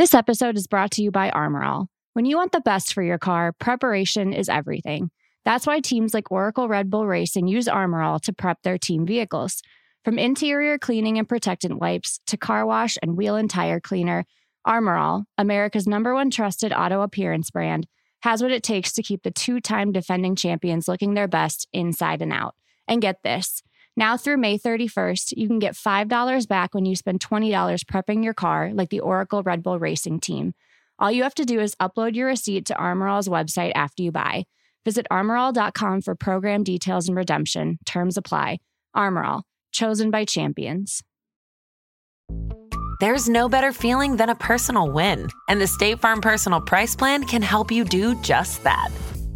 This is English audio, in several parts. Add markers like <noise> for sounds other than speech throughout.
This episode is brought to you by Armorall. When you want the best for your car, preparation is everything. That's why teams like Oracle Red Bull Racing use Armorall to prep their team vehicles. From interior cleaning and protectant wipes to car wash and wheel and tire cleaner, Armorall, America's number one trusted auto appearance brand, has what it takes to keep the two time defending champions looking their best inside and out. And get this now through May 31st, you can get $5 back when you spend $20 prepping your car, like the Oracle Red Bull Racing team. All you have to do is upload your receipt to Armorall's website after you buy. Visit armorall.com for program details and redemption. Terms apply. Armorall, chosen by champions. There's no better feeling than a personal win, and the State Farm Personal Price Plan can help you do just that.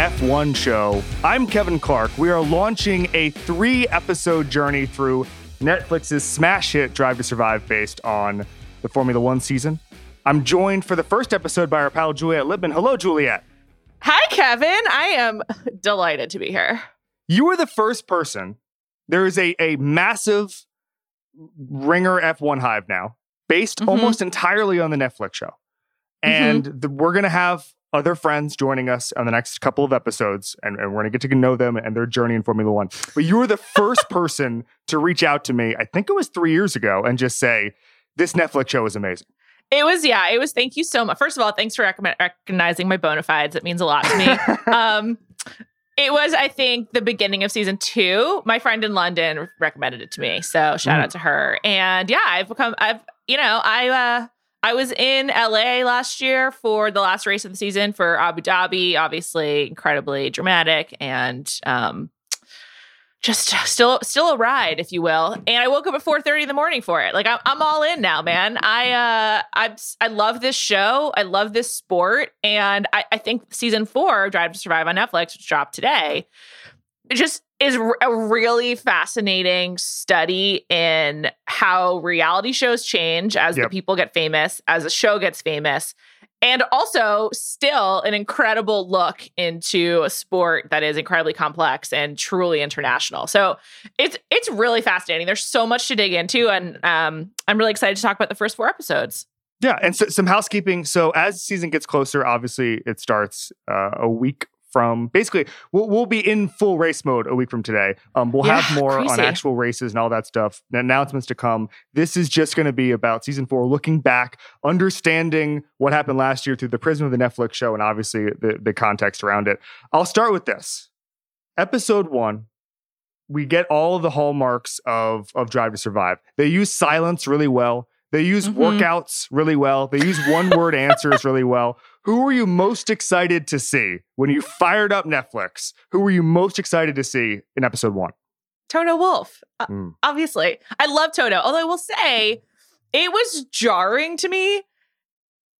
F1 show. I'm Kevin Clark. We are launching a three episode journey through Netflix's smash hit Drive to Survive based on the Formula One season. I'm joined for the first episode by our pal Juliet Litman. Hello, Juliet. Hi, Kevin. I am <laughs> delighted to be here. You are the first person. There is a, a massive Ringer F1 hive now, based Mhm. almost entirely on the Netflix show. And the, we're going to have other friends joining us on the next couple of episodes, and, and we're going to get to know them and their journey in Formula One. But you were the first <laughs> person to reach out to me, I think it was three years ago, and just say, This Netflix show is amazing. It was, yeah, it was. Thank you so much. First of all, thanks for recommend, recognizing my bona fides. It means a lot to me. <laughs> um, it was, I think, the beginning of season two. My friend in London recommended it to me, so shout Mm. out to her. And yeah, I've become, I've, you know, I, uh, I was in LA last year for the last race of the season for Abu Dhabi. Obviously, incredibly dramatic and um, just still still a ride, if you will. And I woke up at four thirty in the morning for it. Like I'm, I'm all in now, man. I uh, I I love this show. I love this sport, and I, I think season four Drive to Survive on Netflix, which dropped today, it just is a really fascinating study in how reality shows change as the people get famous, as the show gets famous, and also still an incredible look into a sport that is incredibly complex and truly international. So it's it's really fascinating. There's so much to dig into, and um, I'm really excited to talk about the first four episodes. Yeah, and so, some housekeeping. So as the season gets closer, obviously it starts uh, a week from. Basically, we'll, we'll be in full race mode a week from today. Um, we'll Yeah, have <laughs> more on actual races and all that stuff. Announcements to come. This is just going to be about season four, looking back, understanding what happened last year through the prism of the Netflix show, and obviously the the context around it. I'll start with this. Episode one. We get all of the hallmarks of of Drive to Survive. They use silence really well. They use Mhm. workouts really well. They use one word <laughs> answers really well. Who were you most excited to see when you fired up Netflix? Who were you most excited to see in episode one? Toto Wolff, uh, Mm. obviously. I love Toto, although I will say it was jarring to me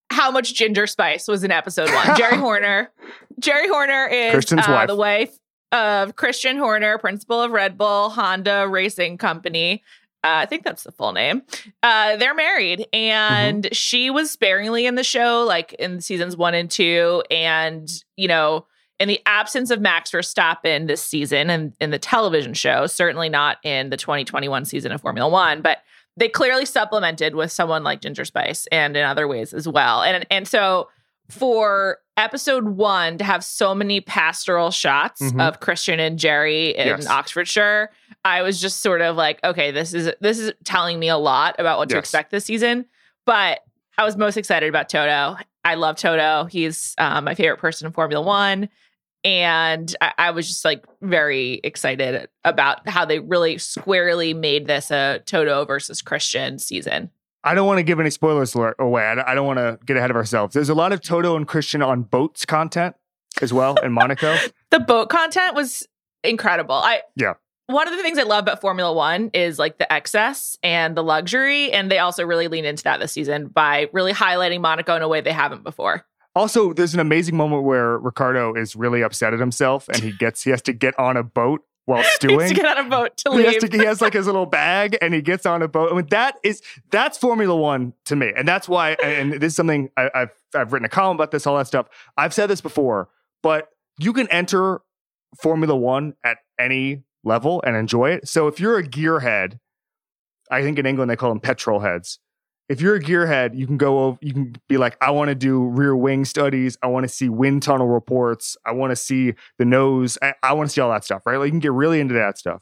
how much ginger spice was in episode one. <laughs> Geri Horner. Geri Horner is uh, the wife of Christian Horner, principal of Red Bull Honda Racing Company. Uh, I think that's the full name. Uh, they're married, and Mm-hmm. she was sparingly in the show, like in seasons one and two. And, you know, in the absence of Max Verstappen this season and in the television show, certainly not in the 2021 season of Formula One, but they clearly supplemented with someone like Ginger Spice and in other ways as well. And and so for episode one to have so many pastoral shots Mhm. of Christian and Geri in Yes. Oxfordshire, I was just sort of like, okay, this is this is telling me a lot about what to Yes. expect this season. But I was most excited about Toto. I love Toto. He's um, my favorite person in Formula One. And I, I, was just like very excited about how they really squarely made this a Toto versus Christian season. I don't want to give any spoilers away. I don't want to get ahead of ourselves. There's a lot of Toto and Christian on boats content as well in Monaco. <laughs> the boat content was incredible. I yeah. One of the things I love about Formula One is like the excess and the luxury, and they also really lean into that this season by really highlighting Monaco in a way they haven't before. Also, there's an amazing moment where Ricciardo is really upset at himself, and he <laughs> gets he has to get on a boat while <laughs> stewing. to get on a boat to leave. He has, to, he has like his little bag, and he gets on a boat. I mean, that is that's Formula One to me, and that's why. And this is something I, I've I've written a column about this, all that stuff. I've said this before, but you can enter Formula One at any level and enjoy it. So if you're a gearhead, I think in England they call them petrol heads. If you're a gearhead, you can go over, you can be like, I want to do rear wing studies. I want to see wind tunnel reports. I want to see the nose. I, I want to see all that stuff, right? Like you can get really into that stuff.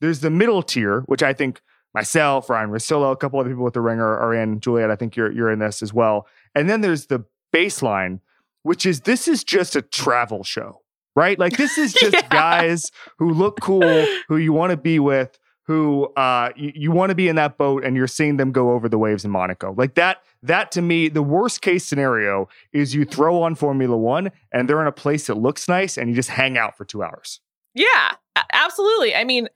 There's the middle tier, which I think myself, Ryan Russillo, a couple other people with the ringer are in. Juliet, I think you're you're in this as well. And then there's the baseline, which is this is just a travel show right? Like this is <laughs> just yeah. guys who look cool, who you want to be with, who uh, you, you want to be in that boat, and you're seeing them go over the waves in Monaco. Like that. That to me, the worst case scenario is you throw on Formula One, and they're in a place that looks nice, and you just hang out for two hours. Yeah, absolutely. I mean.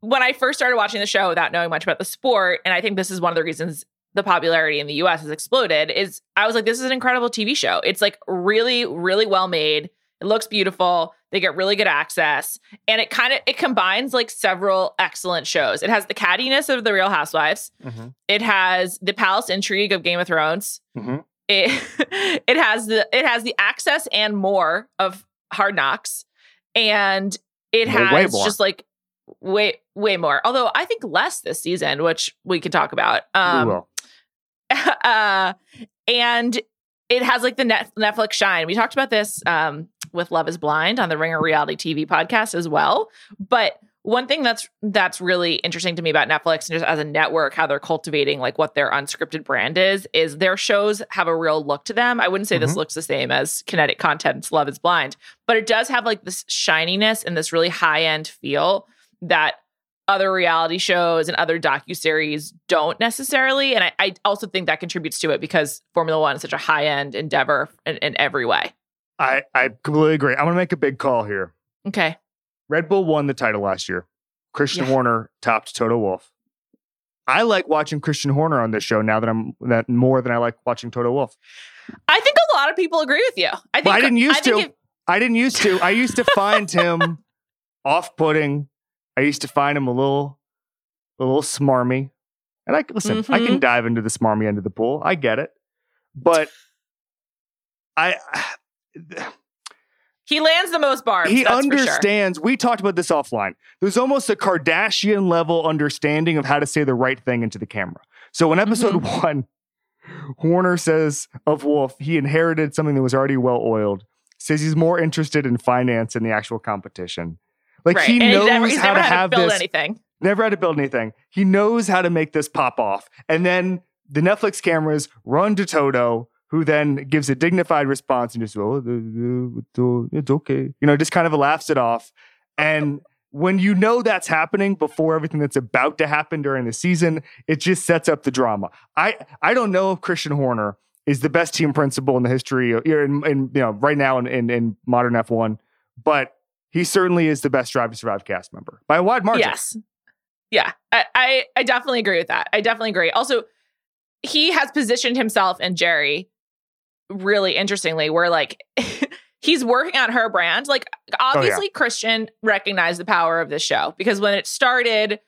When I first started watching the show without knowing much about the sport, and I think this is one of the reasons the popularity in the US has exploded, is I was like, this is an incredible TV show. It's like really, really well made. It looks beautiful. They get really good access, and it kind of it combines like several excellent shows. It has the cattiness of the Real Housewives. Mm-hmm. It has the palace intrigue of Game of Thrones. Mm-hmm. It <laughs> it has the it has the access and more of Hard Knocks, and it has way just like way way more. Although I think less this season, which we can talk about. Um, <laughs> uh, and it has like the net, Netflix shine. We talked about this um, with Love Is Blind on the Ringer Reality TV podcast as well. But one thing that's that's really interesting to me about Netflix and just as a network, how they're cultivating like what their unscripted brand is, is their shows have a real look to them. I wouldn't say mm-hmm. this looks the same as kinetic content's Love Is Blind, but it does have like this shininess and this really high end feel that other reality shows and other docu series don't necessarily. And I, I, also think that contributes to it because Formula One is such a high end endeavor in, in, every way. I, I completely agree. I'm going to make a big call here. Okay. Red Bull won the title last year. Christian yeah. Horner topped Toto Wolff. I like watching Christian Horner on this show now that I'm that more than I like watching Toto Wolff. I think a lot of people agree with you. I think well, I didn't used I to. It, I didn't used to. I used to find him <laughs> off-putting I used to find him a little, a little smarmy. And I listen, mm-hmm. I can mm-hmm. dive into the smarmy end of the pool. I get it, but I. <sighs> He lands the most barbs. He understands. Sure. We talked about this offline. There's almost a Kardashian level understanding of how to say the right thing into the camera. So in episode mm-hmm. one, Horner says of Wolff, he inherited something that was already well oiled. Says he's more interested in finance than the actual competition. Like right. he and knows never, how to have to build this. Anything. Never had to build anything. He knows how to make this pop off. And then the Netflix cameras run to Toto, who then gives a dignified response and just, oh, it's okay. You know, just kind of laughs it off. And when you know that's happening before everything that's about to happen during the season, it just sets up the drama. I, I don't know if Christian Horner is the best team principal in the history, in, in you know, right now in, in, in modern F1, but he certainly is the best Drive to Survive cast member by a wide margin. Yes. Yeah, I, I, I definitely agree with that. I definitely agree. Also, he has positioned himself and Geri really interestingly, where like <laughs> he's working on her brand. Like, obviously, oh, yeah. Christian recognized the power of this show because when it started,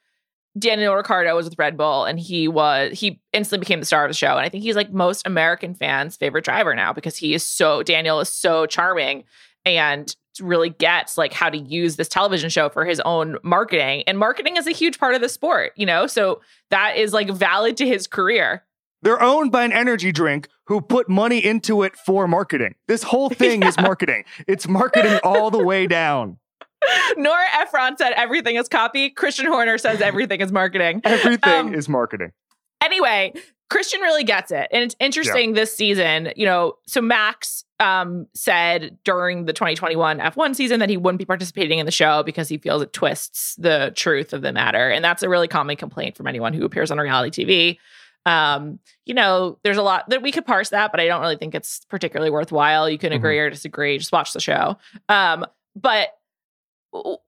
Daniel Ricciardo was with Red Bull and he was he instantly became the star of the show. And I think he's like most American fans' favorite driver now because he is so Daniel is so charming and really gets like how to use this television show for his own marketing. And marketing is a huge part of the sport, you know? So that is like valid to his career. They're owned by an energy drink who put money into it for marketing. This whole thing <laughs> yeah. is marketing. It's marketing all the way down. <laughs> Nora Ephron said everything is copy. Christian Horner says everything is marketing. <laughs> Everything um, is marketing. Anyway, Christian really gets it. And it's interesting yeah. this season, you know, so Max um, said during the 2021 F1 season that he wouldn't be participating in the show because he feels it twists the truth of the matter. And that's a really common complaint from anyone who appears on reality TV. Um, you know, there's a lot that we could parse that, but I don't really think it's particularly worthwhile. You can agree mm-hmm. or disagree, just watch the show. Um, but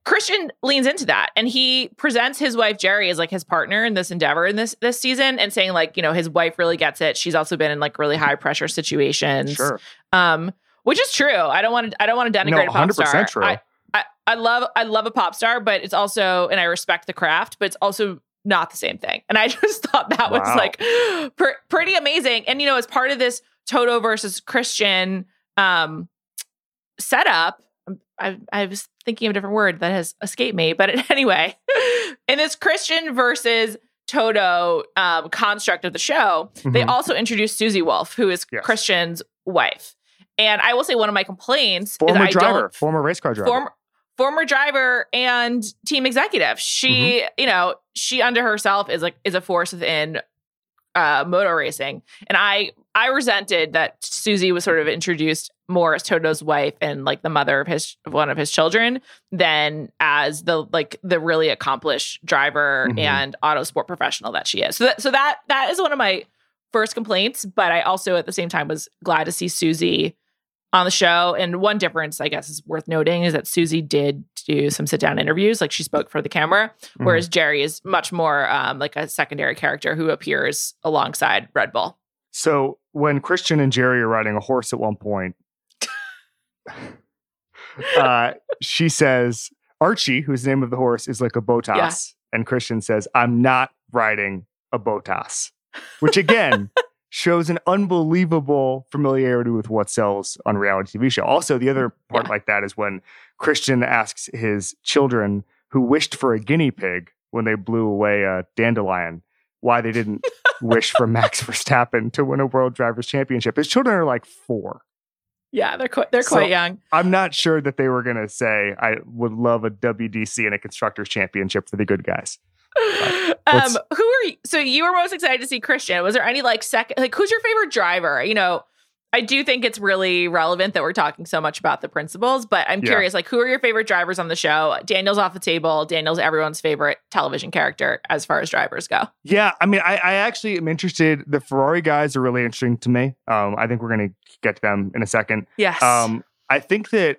Christian leans into that and he presents his wife Geri as like his partner in this endeavor in this this season and saying like, you know, his wife really gets it. She's also been in like really high pressure situations. Sure. Um, which is true. I don't want to I don't want to denigrate no, a pop star. True. I, I, I love I love a pop star, but it's also and I respect the craft, but it's also not the same thing. And I <laughs> just thought that wow. was like pr- pretty amazing. And you know, as part of this Toto versus Christian um setup, I, I was thinking of a different word that has escaped me. But <laughs> anyway, in this Christian versus Toto um, construct of the show, mm-hmm. they also introduced Susie Wolff, who is yes. Christian's wife. And I will say one of my complaints former is driver, I don't former race car driver, former driver and team executive. She, mm-hmm. you know, she under herself is like is a force within uh, motor racing, and I I resented that Susie was sort of introduced more as Toto's wife and like the mother of his of one of his children than as the like the really accomplished driver mm-hmm. and auto sport professional that she is. So that so that that is one of my first complaints, but I also at the same time was glad to see Susie on the show. And one difference, I guess, is worth noting is that Susie did do some sit down interviews, like she spoke for the camera, mm-hmm. whereas Geri is much more um, like a secondary character who appears alongside Red Bull. So when Christian and Geri are riding a horse at one point, <laughs> uh, she says, Archie, whose name of the horse is like a Bottas. Yeah. And Christian says, I'm not riding a Bottas, which again <laughs> shows an unbelievable familiarity with what sells on reality TV show. Also, the other part yeah. like that is when Christian asks his children who wished for a guinea pig when they blew away a dandelion why they didn't <laughs> wish for Max Verstappen to win a World Drivers' Championship. His children are like four. Yeah, they're quite they're quite so young. I'm not sure that they were going to say I would love a WDC and a constructors championship for the good guys. Um, who are you? So you were most excited to see Christian. Was there any like second like who's your favorite driver? You know, I do think it's really relevant that we're talking so much about the principals, but I'm yeah. curious, like, who are your favorite drivers on the show? Daniel's off the table. Daniel's everyone's favorite television character as far as drivers go. Yeah, I mean, I, I actually am interested. The Ferrari guys are really interesting to me. Um, I think we're going to get to them in a second. Yes. Um, I think that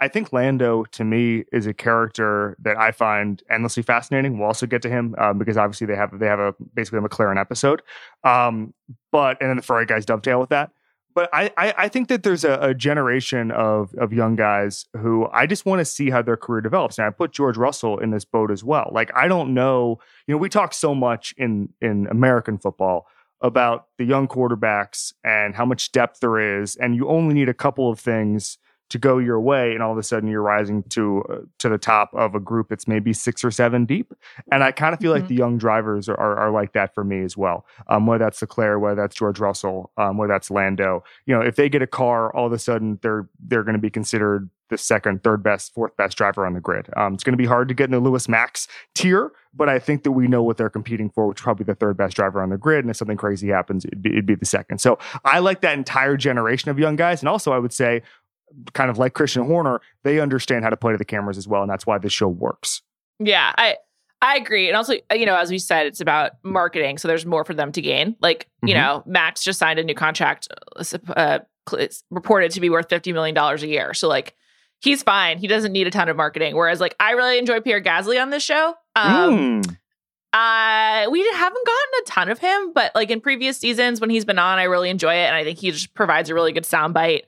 I think Lando to me is a character that I find endlessly fascinating. We'll also get to him um, because obviously they have they have a basically a McLaren episode, um, but and then the Ferrari guys dovetail with that but I, I, I think that there's a, a, generation of of young guys who I just want to see how their career develops. And I put George Russell in this boat as well. Like I don't know, you know, we talk so much in in American football about the young quarterbacks and how much depth there is, and you only need a couple of things to go your way and all of a sudden you're rising to uh, to the top of a group that's maybe six or seven deep. And i kind of feel mm-hmm. like the young drivers are, are, are, like that for me as well. Um, whether that's leclerc whether that's george russell um, whether that's lando you know if they get a car all of a sudden they're they're going to be considered the second third best fourth best driver on the grid. Um, it's going to be hard to get in the lewis max tier but i think that we know what they're competing for which is probably the third best driver on the grid and if something crazy happens it'd be, it'd be the second. So i like that entire generation of young guys and also i would say kind of like Christian Horner, they understand how to play to the cameras as well, and that's why this show works. Yeah, I I agree, and also you know, as we said, it's about marketing, so there's more for them to gain. Like you mm-hmm. know, Max just signed a new contract, uh, it's reported to be worth fifty million dollars a year. So like. He's fine. He doesn't need a ton of marketing. Whereas, like, I really enjoy Pierre Gasly on this show. Um, mm. Uh, we haven't gotten a ton of him, but like in previous seasons when he's been on, I really enjoy it, and I think he just provides a really good soundbite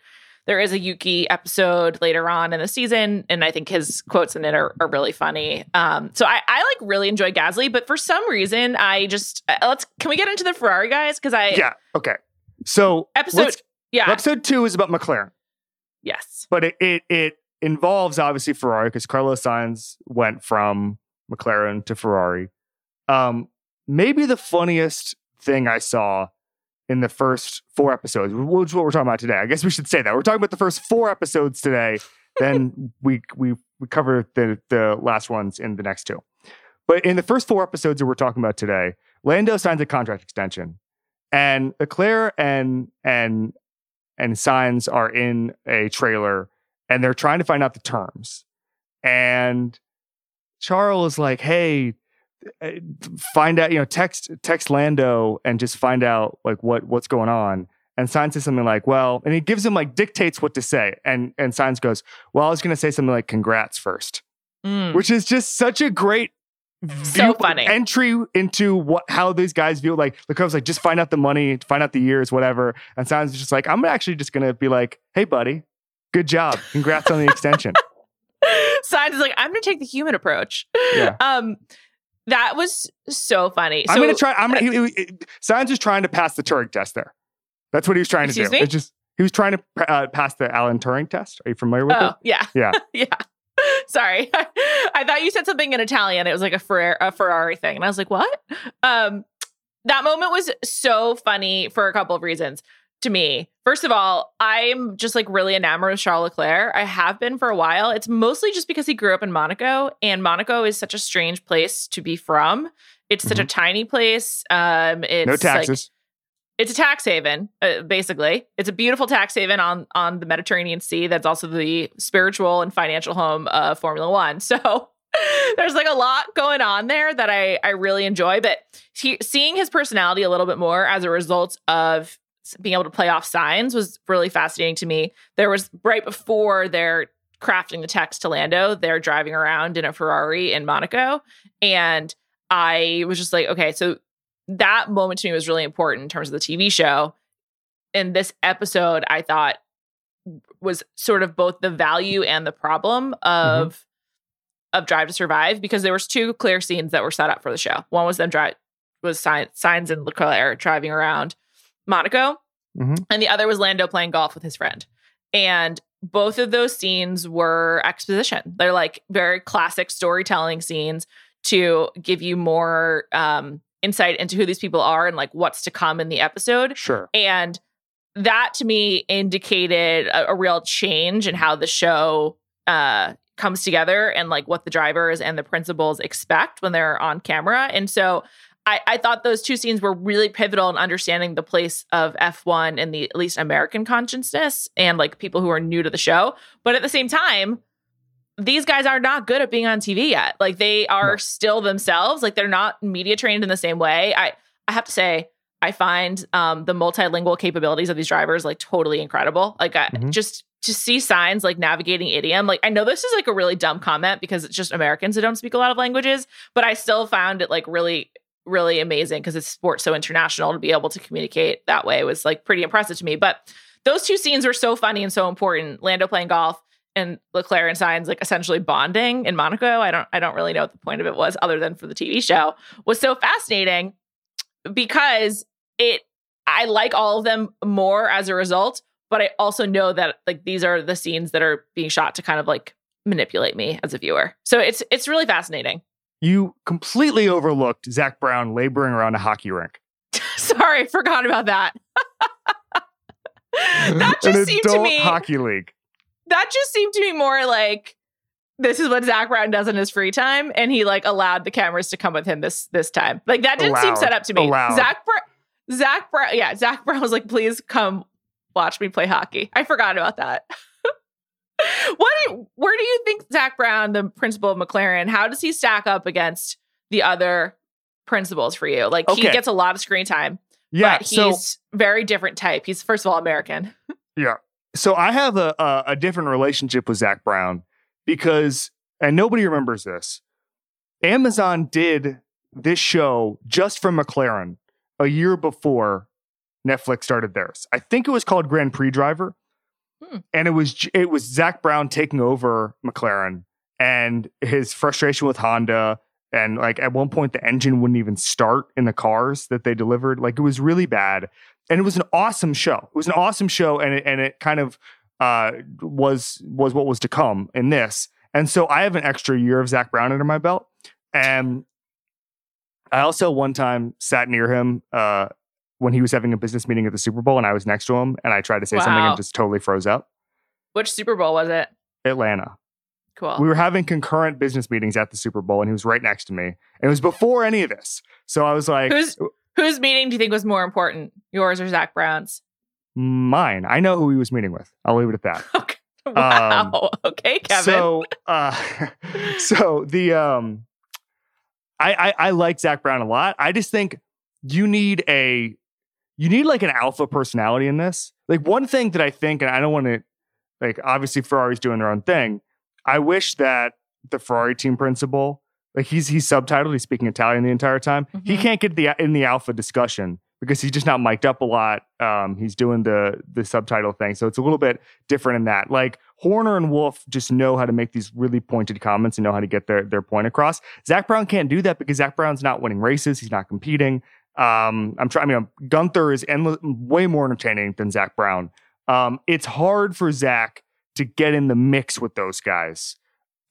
there is a Yuki episode later on in the season, and I think his quotes in it are, are really funny. Um, so I, I like really enjoy Gasly, but for some reason, I just uh, let's can we get into the Ferrari guys? Because I yeah okay. So episode yeah episode two is about McLaren. Yes, but it it, it involves obviously Ferrari because Carlos Sainz went from McLaren to Ferrari. Um, maybe the funniest thing I saw in the first four episodes, which is what we're talking about today. I guess we should say that we're talking about the first four episodes today. then <laughs> we we we cover the the last ones in the next two. But in the first four episodes that we're talking about today, Lando signs a contract extension, and Leclerc and and and Sainz are in a trailer, and they're trying to find out the terms. And Charles is like, "Hey, find out, you know, text text Lando and just find out like what what's going on." And Sainz says something like, "Well," and he gives him like dictates what to say, and and Sainz goes, "Well, I was going to say something like congrats first. Mm. which is just such a great So view- funny. entry into what how these guys view like Leclerc's like just find out the money find out the years whatever and Sainz is just like I'm actually just gonna be like hey buddy good job congrats on the extension <laughs> Sainz is like, I'm gonna take the human approach. Yeah. <laughs> Um, that was so funny. I'm gonna try I'm gonna he, he, he- Sainz is trying to pass the Turing test there that's what he was trying to do me? it's just he was trying to uh, pass the Alan Turing test are you familiar with Oh, it <laughs> yeah. Yeah. yeah. <laughs> Sorry. <laughs> I thought you said something in Italian. It was like a, Ferrari, a Ferrari thing. And I was like, what? Um, that moment was so funny for a couple of reasons to me. First of all, I'm just like really enamored with Charles Leclerc. I have been for a while. It's mostly just because he grew up in Monaco, and Monaco is such a strange place to be from. It's such a tiny place. Um, it's no like- taxes it's a tax haven uh, basically it's a beautiful tax haven on on the mediterranean sea that's also the spiritual and financial home of formula one <laughs> so there's like a lot going on there that i i really enjoy but he, seeing his personality a little bit more as a result of being able to play off Sainz was really fascinating to me there was right before they're crafting the text to lando they're driving around in a ferrari in monaco and i was just like okay so that moment to me was really important in terms of the TV show. And this episode, I thought was sort of both the value and the problem mm-hmm. of of Drive to Survive because there was two clear scenes that were set up for the show. One was them drive was sign, Sainz and Leclerc driving around Monaco, Mhm. and the other was Lando playing golf with his friend. And both of those scenes were exposition. They're like very classic storytelling scenes to give you more um, insight into who these people are and like what's to come in the episode. sure And that to me indicated a, a real change in how the show uh, comes together and like what the drivers and the principals expect when they're on camera. And so I, I thought those two scenes were really pivotal in understanding the place of F1 in the at least American consciousness and like people who are new to the show. But at the same time, these guys are not good at being on TV yet. Like they are No. still themselves. Like they're not media trained in the same way. I I have to say, I find um, the multilingual capabilities of these drivers like totally incredible. Like I, Mhm. just to see Sainz like navigating idiom. Like I know this is like a really dumb comment because it's just Americans who don't speak a lot of languages, but I still found it like really really amazing because it's sports so international to be able to communicate that way was like pretty impressive to me. But those two scenes were so funny and so important. Lando playing golf and Leclerc and Sainz like essentially bonding in Monaco. I don't I don't really know what the point of it was other than for the TV show was so fascinating because it I like all of them more as a result, but I also know that like these are the scenes that are being shot to kind of like manipulate me as a viewer. So it's it's really fascinating. You completely overlooked Zak Brown laboring around a hockey rink <laughs> Sorry, forgot about that. <laughs> that An just seemed to me hockey league that just seemed to me more like this is what Zak Brown does in his free time, and he like allowed the cameras to come with him this this time. Like that didn't seem set up to me. Allowed. Zak Brown, Zak Brown, yeah, Zak Brown was like, please come watch me play hockey. I forgot about that. <laughs> what do where do you think Zak Brown, the principal of McLaren, how does he stack up against the other principals for you? Like he gets a lot of screen time, yeah but so he's very different type. He's first of all American. <laughs> Yeah. So I have a, a a different relationship with Zak Brown because, and nobody remembers this. Amazon did this show just from McLaren a year before Netflix started theirs. I think it was called Grand Prix Driver, Hmm. and it was it was Zak Brown taking over McLaren and his frustration with Honda. And like at one point, the engine wouldn't even start in the cars that they delivered. Like it was really bad and it was an awesome show. It was an awesome show, and it, and it kind of uh, was was what was to come in this. And so I have an extra year of Zak Brown under my belt, and I also one time sat near him uh, when he was having a business meeting at the Super Bowl, and I was next to him, and I tried to say something and just totally froze up. Which Super Bowl was it? Atlanta. Cool. We were having concurrent business meetings at the Super Bowl, and he was right next to me. And it was before any of this. So I was like, Who's whose meeting do you think was more important, yours or Zak Brown's? mine. I know who he was meeting with. I'll leave it at that. <laughs> Okay. Wow. okay, Kevin. So, uh, <laughs> so the um, I, I I like Zak Brown a lot. I just think you need a you need like an alpha personality in this. Like one thing that I think, and I don't want to like obviously Ferrari's doing their own thing. I wish that the Ferrari team principal, like he's he's subtitled, he's speaking Italian the entire time. He Mhm. can't get the in the alpha discussion because he's just not mic'd up a lot. Um, he's doing the the subtitle thing, so it's a little bit different in that. Like Horner and Wolff just know how to make these really pointed comments and know how to get their their point across. Zak Brown can't do that because Zak Brown's not winning races. He's not competing. Um, I'm trying. I mean, Gunther is endless, way more entertaining than Zak Brown. Um, it's hard for Zak to get in the mix with those guys.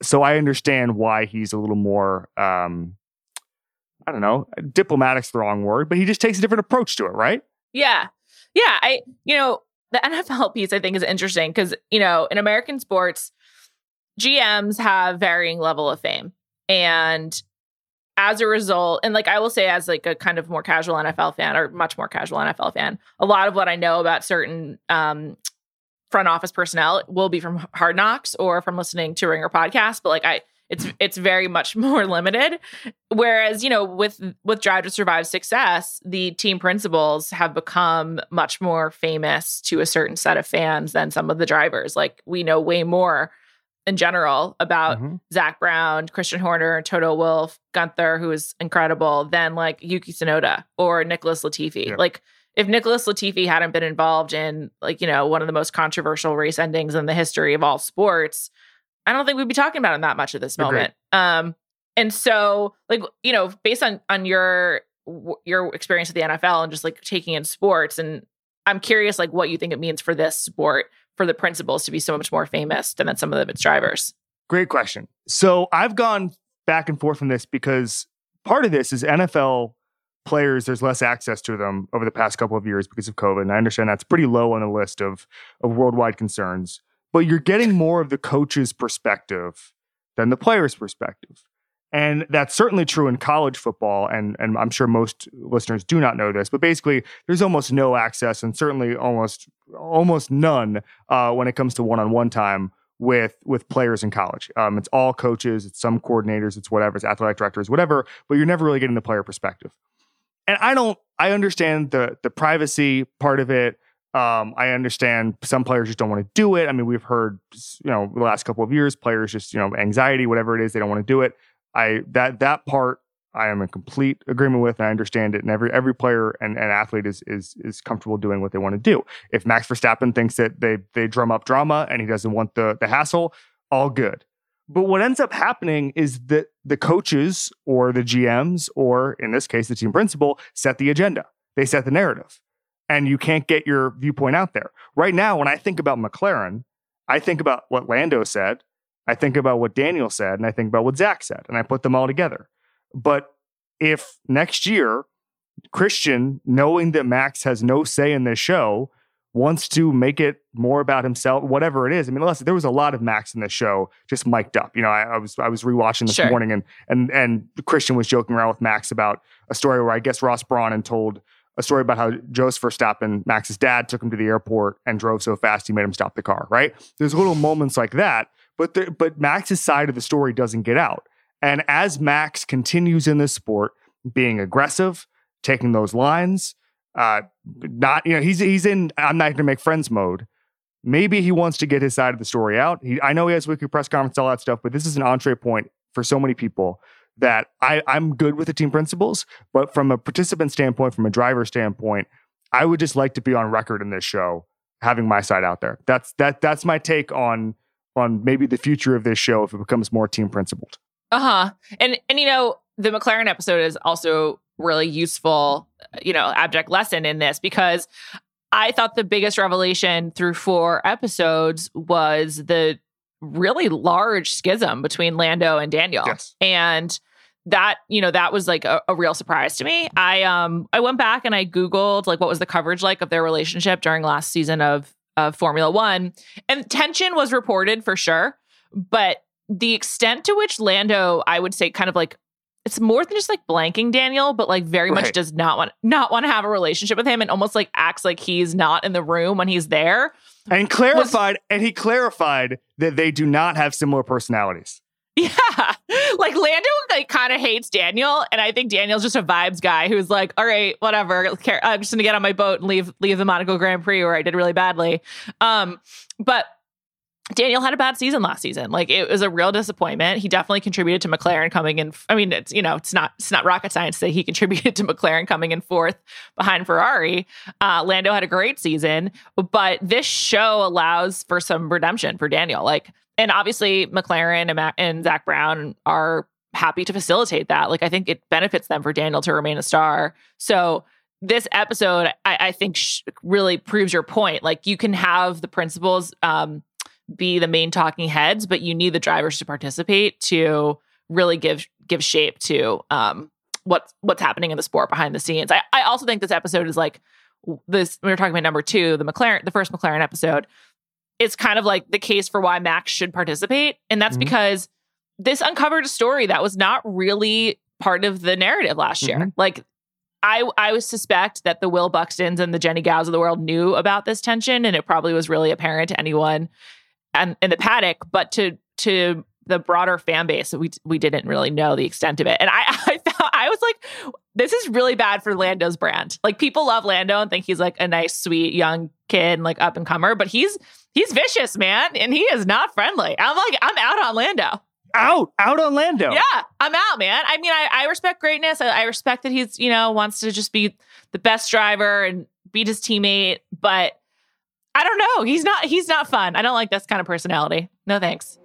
So I understand why he's a little more. Um, I don't know. Diplomatic's the wrong word, but he just takes a different approach to it, right? Yeah. Yeah. I, you know, the NFL <laughs> piece I think is interesting because, you know, in American sports, GMs have varying level of fame. And as a result, and like I will say, as like a kind of more casual NFL fan or much more casual NFL fan, a lot of what I know about certain um, front office personnel will be from Hard Knocks or from listening to Ringer podcast. But like I, it's it's very much <laughs> more limited. Whereas you know with with Drive to Survive success, the team principals have become much more famous to a certain set of fans than some of the drivers. Like we know way more in general about Mhm. Zak Brown, Christian Horner, Toto Wolff, Gunther, who is incredible, than like Yuki Tsunoda or Nicholas Latifi. Yeah. Like if Nicholas Latifi hadn't been involved in like, you know, one of the most controversial race endings in the history of all sports, I don't think we'd be talking about him that much at this Agreed. moment. Um and so like, you know, based on on your your experience with the NFL and just like taking in sports and I'm curious like what you think it means for this sport for the principals to be so much more famous than some of its drivers. Great question. So I've gone back and forth on this because part of this is NFL players, there's less access to them over the past couple of years because of COVID. And I understand that's pretty low on the list of, of worldwide concerns. But you're getting more of the coach's perspective than the player's perspective. And that's certainly true in college football. And, and I'm sure most listeners do not know this, but basically, there's almost no access and certainly almost almost none uh, when it comes to one-on-one time with with players in college. Um, it's all coaches, it's some coordinators, it's whatever, it's athletic directors, whatever. But you're never really getting the player perspective. And I don't. I understand the the privacy part of it. Um, I understand some players just don't want to do it. I mean, we've heard, you know, the last couple of years, players just, you know, anxiety, whatever it is, they don't want to do it. I that that part I am in complete agreement with, and I understand it. And every every player and, and athlete is is is comfortable doing what they want to do. If Max Verstappen thinks that they they drum up drama and he doesn't want the the hassle, all good. But what ends up happening is that the coaches or the GMs, or in this case, the team principal, set the agenda. They set the narrative. And you can't get your viewpoint out there. Right now, when I think about McLaren, I think about what Lando said, I think about what Daniel said, and I think about what Zak said, and I put them all together. But if next year, Christian, knowing that Max has no say in this show, wants to make it more about himself, whatever it is. I mean, listen, there was a lot of Max in this show just mic'd up. You know, I, I was I was rewatching this Sure. morning and and and Christian was joking around with Max about a story where I guess Ross Brawn and told a story about how Joseph Verstappen, Max's dad, took him to the airport and drove so fast he made him stop the car. Right? There's little moments like that, but the, but Max's side of the story doesn't get out. And as Max continues in this sport, being aggressive, taking those lines, uh, not you know he's he's in I'm not going to make friends mode. Maybe he wants to get his side of the story out. He, I know he has weekly press conference, all that stuff, but this is an entree point for so many people that I, I'm good with the team principals. But from a participant standpoint, from a driver standpoint, I would just like to be on record in this show, having my side out there. That's that that's my take on on maybe the future of this show if it becomes more team principled. Uh-huh. And and you know, the McLaren episode is also really useful, you know, abject lesson in this because I thought the biggest revelation through four episodes was the really large schism between Lando and Daniel. Yes. And that, you know, that was like a, a real surprise to me. I um I went back and I Googled like what was the coverage like of their relationship during last season of of Formula One. And tension was reported for sure, but the extent to which Lando, I would say, kind of like it's more than just like blanking Daniel, but like very Right. much does not want not want to have a relationship with him and almost like acts like he's not in the room when he's there. And clarified, and he clarified that they do not have similar personalities. Yeah. <laughs> Like Lando like kind of hates Daniel and I think Daniel's just a vibes guy who's like, "All right, whatever. I'm just going to get on my boat and leave leave the Monaco Grand Prix where I did really badly." Um but Daniel had a bad season last season. Like it was a real disappointment. He definitely contributed to McLaren coming in. I mean, it's you know, it's not it's not rocket science that he <laughs> contributed to McLaren coming in fourth behind Ferrari. Uh, Lando had a great season, but this show allows for some redemption for Daniel. Like, and obviously McLaren and, Ma- and Zak Brown are happy to facilitate that. Like, I think it benefits them for Daniel to remain a star. So this episode, I, I think, sh- really proves your point. Like, you can have the principals. Um, be the main talking heads, but you need the drivers to participate to really give give shape to um what's what's happening in the sport behind the scenes. I, I also think this episode is like this we were talking about number two, the McLaren, the first McLaren episode. It's kind of like the case for why Max should participate. And that's Mhm. because this uncovered a story that was not really part of the narrative last year. Mhm. Like I I would suspect that the Will Buxtons and the Jennie Gows of the world knew about this tension, and it probably was really apparent to anyone and in the paddock, but to to the broader fan base, we we didn't really know the extent of it. And I <laughs> I I was like, this is really bad for Lando's brand. Like people love Lando and think he's like a nice, sweet young kid and like up and comer, but he's he's vicious, man, and he is not friendly. I'm like, I'm out on Lando. Out, out on Lando. Yeah, I'm out, man. I mean, I, I respect greatness. I, I respect that he's, you know, wants to just be the best driver and beat his teammate, but I don't know. He's not he's not fun. I don't like this kind of personality. No thanks.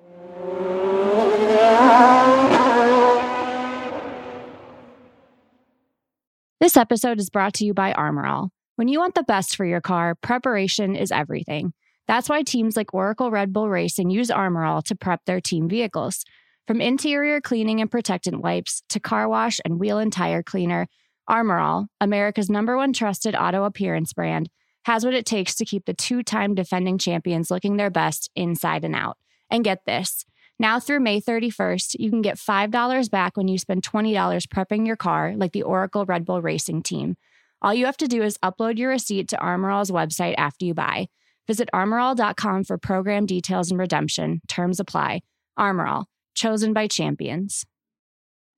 This episode is brought to you by Armorall. When you want the best for your car, preparation is everything. That's why teams like Oracle Red Bull Racing use Armorall to prep their team vehicles. From interior cleaning and protectant wipes to car wash and wheel and tire cleaner, Armorall, America's number one trusted auto appearance brand, has what it takes to keep the two time defending champions looking their best inside and out. And get this now through May 31st, you can get $5 back when you spend $20 prepping your car, like the Oracle Red Bull Racing team. All you have to do is upload your receipt to Armorall's website after you buy. Visit armorall.com for program details and redemption. Terms apply. Armorall, chosen by champions.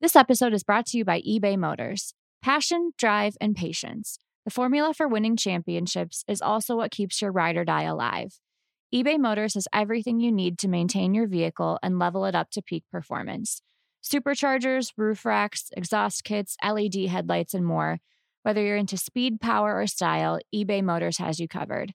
This episode is brought to you by eBay Motors. Passion, drive, and patience. The formula for winning championships is also what keeps your ride or die alive. eBay Motors has everything you need to maintain your vehicle and level it up to peak performance. Superchargers, roof racks, exhaust kits, LED headlights, and more. Whether you're into speed, power, or style, eBay Motors has you covered.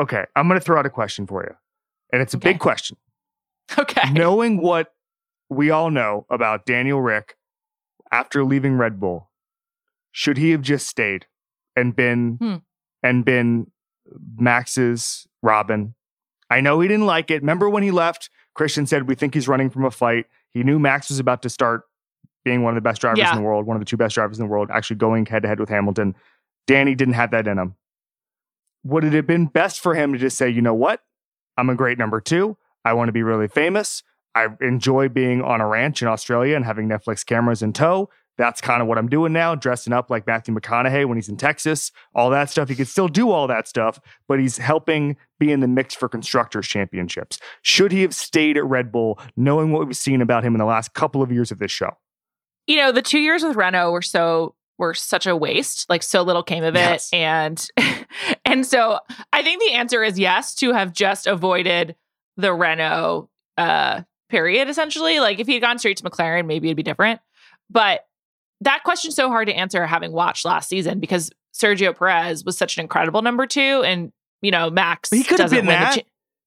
Okay, I'm going to throw out a question for you. And it's a Okay. big question. Okay. Knowing what we all know about Daniel Rick after leaving Red Bull, should he have just stayed and been Hmm. and been Max's Robin? I know he didn't like it. Remember when he left, Christian said we think he's running from a fight. He knew Max was about to start being one of the best drivers Yeah. in the world, one of the two best drivers in the world, actually going head to head with Hamilton. Danny didn't have that in him. Would it have been best for him to just say, you know what? I'm a great number two. I want to be really famous. I enjoy being on a ranch in Australia and having Netflix cameras in tow. That's kind of what I'm doing now, dressing up like Matthew McConaughey when he's in Texas, all that stuff. He could still do all that stuff, but he's helping be in the mix for constructors championships. Should he have stayed at Red Bull, knowing what we've seen about him in the last couple of years of this show? You know, the two years with Renault were so were such a waste. Like so little came of it. Yes. And <laughs> and so I think the answer is yes to have just avoided the Renault uh period essentially. Like if he had gone straight to McLaren, maybe it'd be different. But that question's so hard to answer having watched last season because Sergio Perez was such an incredible number two and you know, Max He could have been that.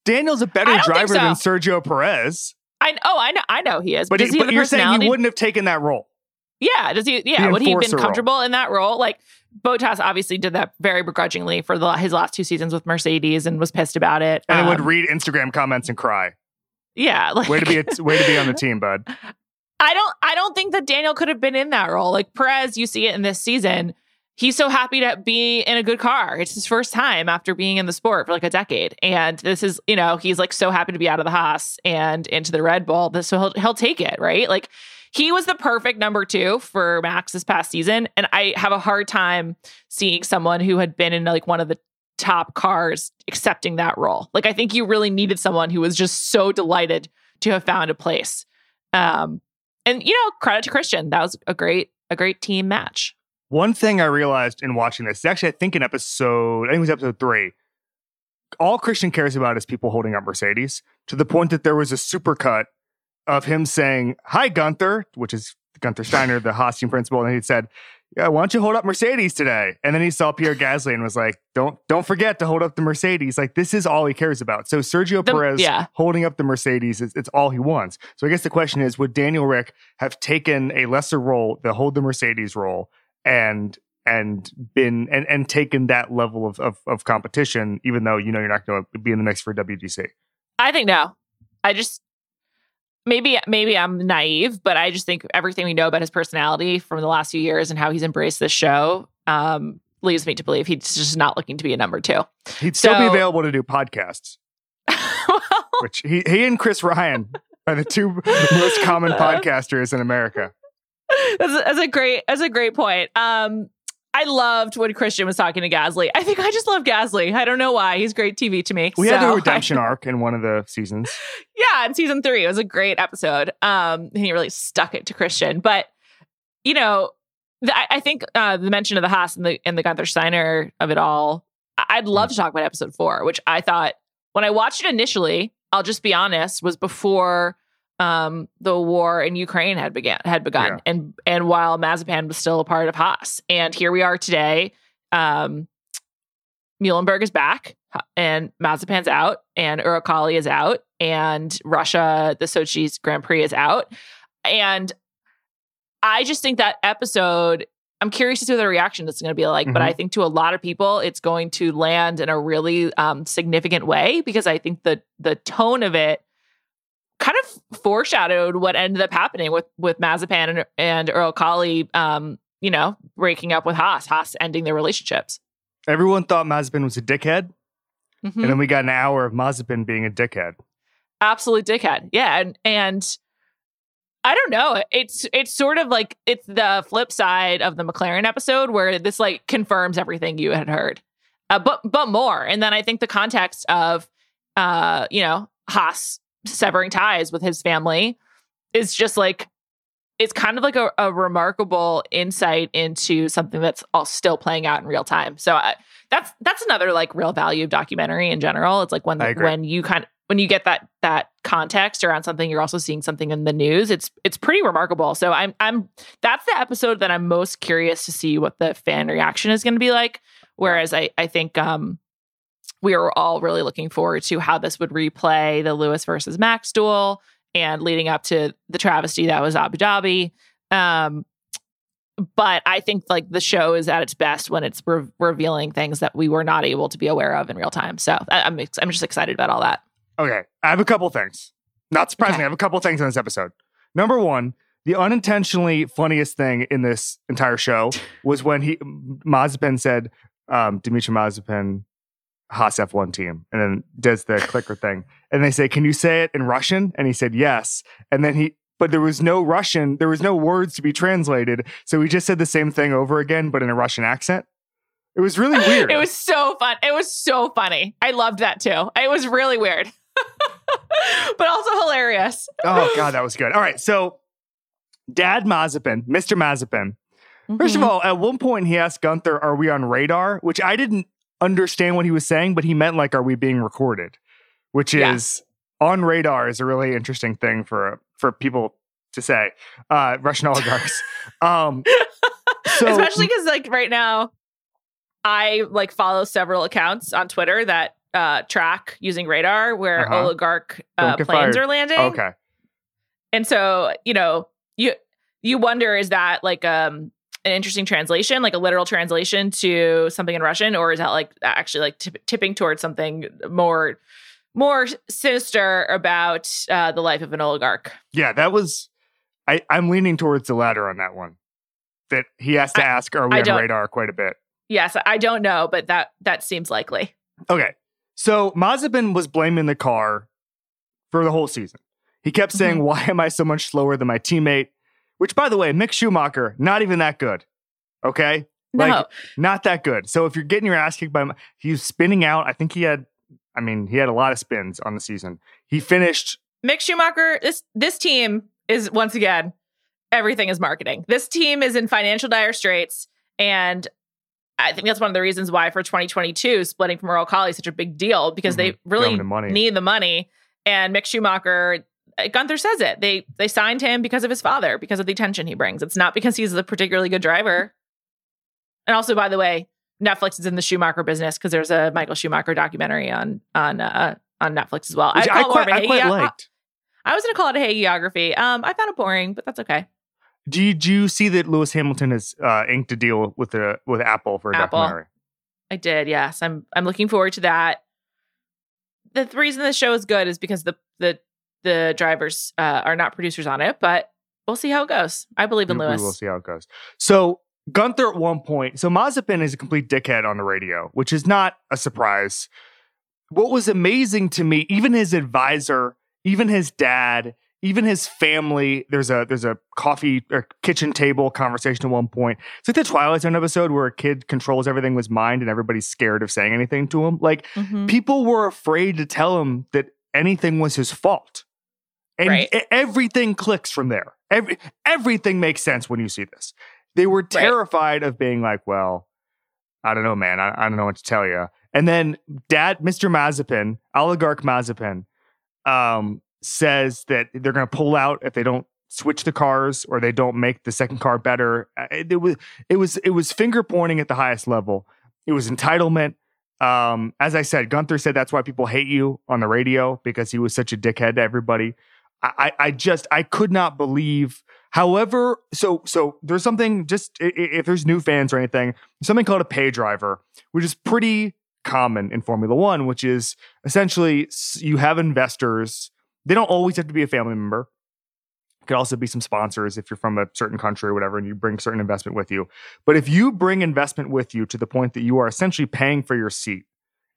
Daniel's a better driver than. Sergio Perez, I oh I know I know he is. but, he, but you're saying he wouldn't have taken that role. Yeah, does he? Yeah, would he have been role. comfortable in that role? Like Bottas obviously did that very begrudgingly for the, his last two seasons with Mercedes and was pissed about it. And then would Um, read Instagram comments and cry. yeah, like Way to be a, way to be on the <laughs> team, bud. I don't I don't think that Daniel could have been in that role. Like Perez, you see it in this season. He's so happy to be in a good car. It's his first time after being in the sport for like a decade. And this is, you know, he's like so happy to be out of the Haas and into the Red Bull. This so he'll he'll take it, right? Like he was the perfect number two for Max this past season. And I have a hard time seeing someone who had been in like one of the top cars accepting that role. Like I think you really needed someone who was just so delighted to have found a place. Um, and you know, credit to Christian. That was a great, a great team match. One thing I realized in watching this, actually, I think in episode, I think it was episode three, all Christian cares about is people holding up Mercedes to the point that there was a supercut of him saying, Hi, Gunther, which is Gunther Steiner, the team principal. And he said, Yeah, why don't you hold up Mercedes today? And then he saw Pierre Gasly and was like, Don't don't forget to hold up the Mercedes. Like, this is all he cares about. So Sergio The- Perez yeah. holding up the Mercedes, is, it's all he wants. So I guess the question is, would Daniel Rick have taken a lesser role, the hold the Mercedes role, and and been and and taken that level of of, of competition, even though you know you're not going to be in the mix for WDC. I think no. I just maybe maybe I'm naive, but I just think everything we know about his personality from the last few years and how he's embraced this show um, leads me to believe he's just not looking to be a number two. He'd still be available to do podcasts, <laughs> well, which he he and Chris Ryan are the two most common <laughs> podcasters in America. that's, a, that's a great that's a great point. Um, I loved when Christian was talking to Gasly. I think I just love Gasly. I don't know why. He's great TV to me. We had So a <laughs> I- redemption arc in one of the seasons. <laughs> yeah, in season three, it was a great episode. Um, and he really stuck it to Christian. But you know, the, I, I think uh, the mention of the Haas and the and the Gunther Steiner of it all. I'd love to talk about episode four, which I thought when I watched it initially, I'll just be honest, was before um, the war in Ukraine had began had begun, Yeah. and and while Mazepin was still a part of Haas, and here we are today. Um, Muhlenberg is back and Mazepin's out and Uralkali is out and Russia, the Sochi's Grand Prix is out. And I just think that episode, I'm curious to see what the reaction is going to be like, but Mhm. I think to a lot of people, it's going to land in a really um, significant way because I think the the tone of it kind of foreshadowed what ended up happening with with Mazepin and, and Uralkali, um, you know, breaking up with Haas, Haas ending their relationships. Everyone thought Mazepin was a dickhead, Mhm. and then we got an hour of Mazepin being a dickhead. absolute dickhead. Yeah, and and I don't know. It's it's sort of like it's the flip side of the McLaren episode where this like confirms everything you had heard, uh, but but more. And then I think the context of uh you know Haas severing ties with his family is just like it's kind of like a, a remarkable insight into something that's all still playing out in real time. So I, that's that's another like real value of documentary in general. It's like when when you kind of when you get that that context around something, you're also seeing something in the news. It's it's pretty remarkable. So I'm I'm that's the episode that I'm most curious to see what the fan reaction is going to be like. Whereas I I think um we were all really looking forward to how this would replay the Lewis versus Max duel and leading up to the travesty that was Abu Dhabi. Um, but I think like the show is at its best when it's re- revealing things that we were not able to be aware of in real time. So I, I'm ex- I'm just excited about all that. Okay, I have a couple things. Not surprisingly, Okay. I have a couple things on this episode. Number one, the unintentionally funniest thing in this entire show <laughs> was when he Mazepin said, um, Dimitri Mazepin, Haas F1 team, and then does the <laughs> clicker thing. And they say, Can you say it in Russian? And he said, Yes. And then he but there was no Russian, there was no words to be translated. So he just said the same thing over again, but in a Russian accent. It was really <laughs> weird. it was so fun. It was so funny. I loved that too. It was really weird, <laughs> but also hilarious. oh god, that was good. All right, so Dad Mazepin, Mr. Mazepin. First of Mhm. all, at one point he asked Gunther, "Are we on radar?" Which I didn't understand what he was saying, but he meant like, "Are we being recorded?" Which Yeah. is on radar is a really interesting thing for for people to say. Uh, Russian oligarchs. <laughs> um, so especially because like right now i like follow several accounts on twitter that uh track using radar where Uh-huh. oligarch uh, planes fired. are landing okay, and so you know you you wonder is that like um an interesting translation like a literal translation to something in russian or is that like actually like tip- tipping towards something more more sinister about uh, the life of an oligarch yeah, that was. I, I'm leaning towards the latter on that one. That he has to I- ask, "Are we I on radar?" Quite a bit. yes i don't know but that that seems likely Okay. So Mazepin was blaming the car for the whole season. He kept saying, Mm-hmm. Why am I so much slower than my teammate? Which, by the way, Mick Schumacher, not even that good. Okay. no Like, not that good. So if you're getting your ass kicked by him, he was spinning out. I think he had, I mean, he had a lot of spins on the season. He finished, Mick Schumacher, this this team is once again everything is marketing. This team is in financial dire straits, and I think that's one of the reasons why for 2022 splitting from Uralkali is such a big deal because they Mhm. really the need the money. And Mick Schumacher, Gunther says it. They they signed him because of his father, because of the attention he brings. It's not because he's a particularly good driver. And also, by the way, Netflix is in the Schumacher business because there's a Michael Schumacher documentary on on uh, on Netflix as well. I, more quite, I quite liked. I was going to call it a hagiography. Um, I found it boring, but that's okay. Do you, do you see that Lewis Hamilton has uh, inked a deal with the with Apple for a Apple. documentary? I did. Yes, I'm. I'm looking forward to that. The th- reason the show is good is because the the the drivers uh, are not producers on it, but we'll see how it goes. I believe in We- Lewis. We will see how it goes. So Gunther at one point, so Mazepin is a complete dickhead on the radio, which is not a surprise. What was amazing to me, even his advisor, even his dad, even his family, there's a there's a coffee or kitchen table conversation at one point. It's like the Twilight Zone episode where a kid controls everything with his mind and everybody's scared of saying anything to him. Like Mhm. people were afraid to tell him that anything was his fault. And Right. everything clicks from there. Every, everything makes sense when you see this. They were terrified of being like, well, I don't know, man. I, I don't know what to tell you. And then dad, Mr. Mazepin, oligarch Mazepin, um, says that they're going to pull out if they don't switch the cars or they don't make the second car better. Uh, It, it was, it was, it was finger pointing at the highest level. It was entitlement. Um, as I said, Gunther said that's why people hate you on the radio because he was such a dickhead to everybody. I, I just I could not believe. However, so so there's something just if there's new fans or anything, something called a pay driver, which is pretty common in Formula One, which is essentially you have investors. They don't always have to be a family member. It could also be some sponsors if you're from a certain country or whatever, and you bring certain investment with you. But if you bring investment with you to the point that you are essentially paying for your seat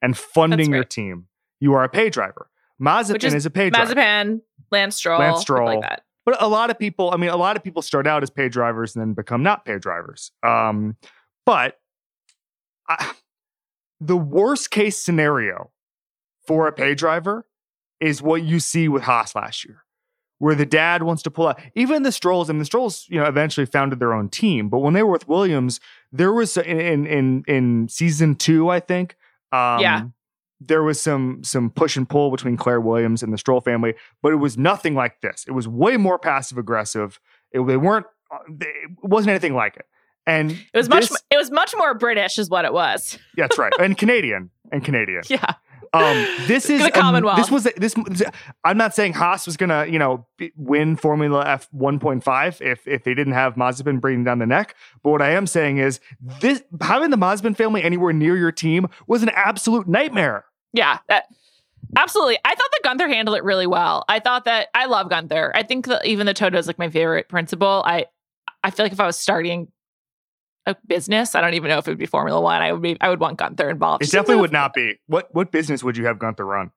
and funding your team, you are a pay driver. Mazepin Which is, is a pay driver. Mazepin, Lance Stroll, Lance stuff like Stroll. that. But a lot of people, I mean, a lot of people start out as paid drivers and then become not paid drivers. Um, but I, the worst case scenario for a pay driver is what you see with Haas last year, where the dad wants to pull out. Even the Strolls, and the Strolls, you know, eventually founded their own team. But when they were with Williams, there was in in in, in season two, I think. Um, Yeah. There was some some push and pull between Claire Williams and the Stroll family, but it was nothing like this. It was way more passive aggressive. It, they weren't. uh, It wasn't anything like it. And It was much. this- It was much more British, is what it was. Yeah, that's right. And Canadian and Canadian. <laughs> Yeah. Um, this <laughs> is The Commonwealth. this was this. I'm not saying Haas was gonna you know win Formula F 1.5 if if they didn't have Mazepin breathing down the neck. But what I am saying is this having the Mazepin family anywhere near your team was an absolute nightmare. Yeah, that, absolutely. I thought that Gunther handled it really well. I thought that I love Gunther. I think that even the Toto is like my favorite principal. I I feel like if I was starting a business, I don't even know if it would be Formula One. I would be I would want Gunther involved. It definitely would not be. What what business would you have Gunther run?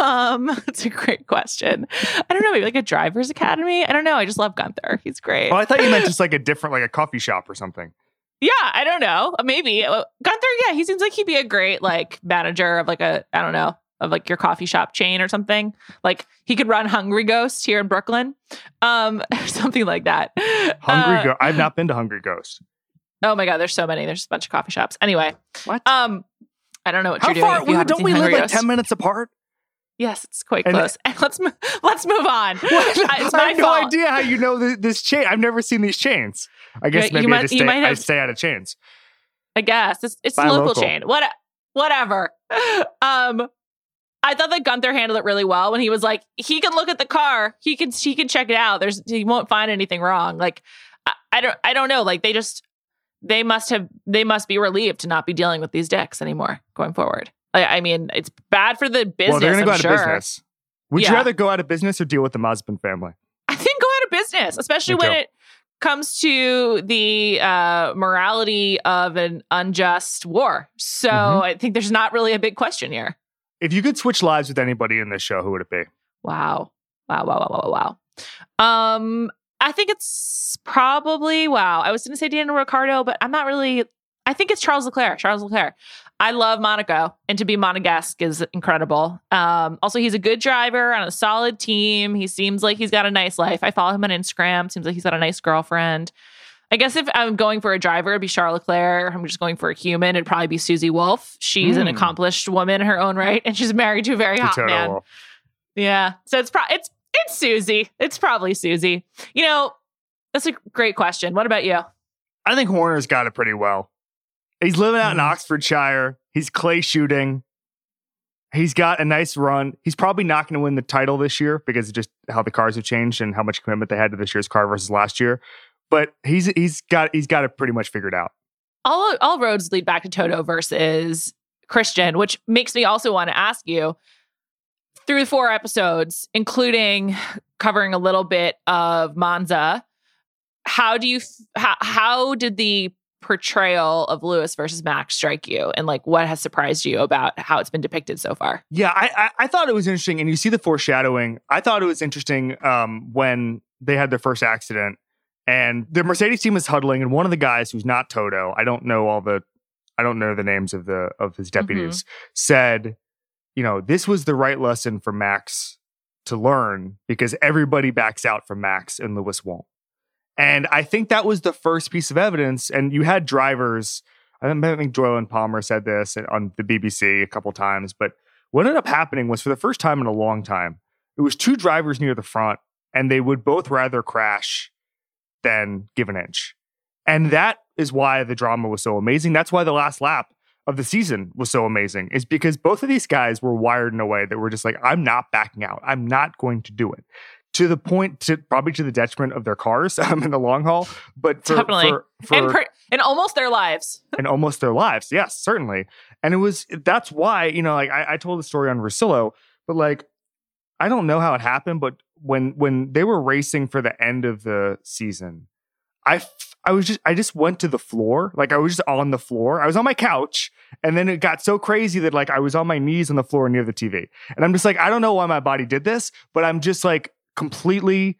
Um, <laughs> it's a great question. I don't know, maybe like a driver's academy. I don't know. I just love Gunther. He's great. Oh, I thought you meant just <laughs> like a different, like a coffee shop or something. Yeah, I don't know. Maybe uh, Gunther. Yeah, he seems like he'd be a great like manager of like a I don't know of like your coffee shop chain or something. Like he could run Hungry Ghost here in Brooklyn, um, <laughs> something like that. Hungry Uh, Ghost. I've not <laughs> been to Hungry Ghost. Oh my god, there's so many. There's a bunch of coffee shops. Anyway, What? um, I don't know what How you're doing. far? if you haven't don't we live Hungry like ten minutes apart? Yes, it's quite close. And <laughs> let's mo- let's move on. <laughs> I- it's <laughs> I my have no fault. idea how you know th- this chain. I've never seen these chains. I guess you maybe I might- just you stay, I stay out of chains. I guess it's it's a local, local. chain. What whatever. Um I thought that Gunther handled it really well when he was like, he can look at the car, he can he can check it out. There's he won't find anything wrong. Like I, I don't I don't know. Like they just they must have they must be relieved to not be dealing with these dicks anymore going forward. Like, I mean, it's bad for the business. well, they're going to go I'm out sure. of business. Would you rather go out of business or deal with the Mazepin family? I think go out of business, especially Me when too. it comes to the uh, morality of an unjust war. So Mhm. I think there's not really a big question here. If you could switch lives with anybody in this show, who would it be? Wow. Wow, wow, wow, wow, wow. Um, I think it's probably wow. I was gonna say Daniel Ricciardo, but I'm not really I think it's Charles Leclerc. Charles Leclerc. I love Monaco, and to be Monegasque is incredible. Um, also, he's a good driver on a solid team. He seems like he's got a nice life. I follow him on Instagram. Seems like he's got a nice girlfriend. I guess if I'm going for a driver, it'd be Charles Leclerc. I'm just going for a human. It'd probably be Susie Wolff. She's an Hmm. accomplished woman in her own right, and she's married to a very hot Potato man. Wolff. Yeah. So it's pro- it's it's Susie. It's probably Susie. You know, that's a great question. What about you? I think Horner's got it pretty well. He's living out in Mhm. Oxfordshire. He's clay shooting. He's got a nice run. He's probably not going to win the title this year because of just how the cars have changed and how much commitment they had to this year's car versus last year. But he's he's got he's got it pretty much figured out. All all roads lead back to Toto versus Christian, which makes me also want to ask you through four episodes, including covering a little bit of Monza. How do you f- how, how did the portrayal of Lewis versus Max strike you, and like what has surprised you about how it's been depicted so far? Yeah, I, I I thought it was interesting, and you see the foreshadowing. I thought it was interesting um, when they had their first accident, and the Mercedes team was huddling, and one of the guys who's not Toto, I don't know all the, I don't know the names of the of his deputies, said, you know, this was the right lesson for Max to learn because everybody backs out from Max and Lewis won't. And I think that was the first piece of evidence. And you had drivers, I think- and Palmer said this on the BBC a couple times, but what ended up happening was for the first time in a long time, it was two drivers near the front, and they would both rather crash than give an inch. And that is why the drama was so amazing. That's why the last lap of the season was so amazing, is because both of these guys were wired in a way that were just like, I'm not backing out. I'm not going to do it. To the point to probably to the detriment of their cars <laughs> um, in the long haul, but for, Definitely. for, for and per- and almost their lives. <laughs> and almost their lives. Yes, certainly. And it was that's why, you know, like I, I told the story on Russillo, but like I don't know how it happened, but when when they were racing for the end of the season, I f- I was just I just went to the floor. Like I was just on the floor. I was on my couch, and then it got so crazy that like I was on my knees on the floor near the TV. And I'm just like, I don't know why my body did this, but I'm just like completely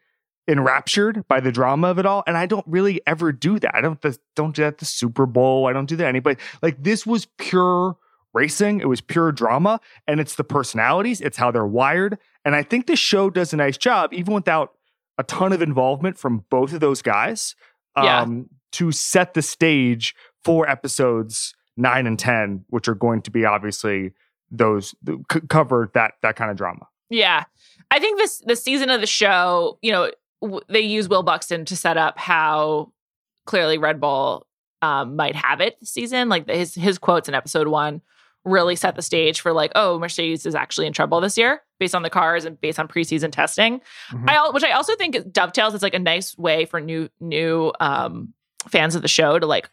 enraptured by the drama of it all. And I don't really ever do that. I don't don't do that at the Super Bowl. I don't do that anybody. Like this was pure racing. It was pure drama. And it's the personalities, it's how they're wired. And I think this show does a nice job, even without a ton of involvement from both of those guys, Yeah. um, to set the stage for episodes nine and ten, which are going to be obviously those c- cover that that kind of drama. Yeah. I think this the season of the show, you know, w- they use Will Buxton to set up how clearly Red Bull um, might have it this season. Like his his quotes in episode one really set the stage for like, oh, Mercedes is actually in trouble this year based on the cars and based on preseason testing. Mhm. I which I also think dovetails. It's like a nice way for new new um, fans of the show to like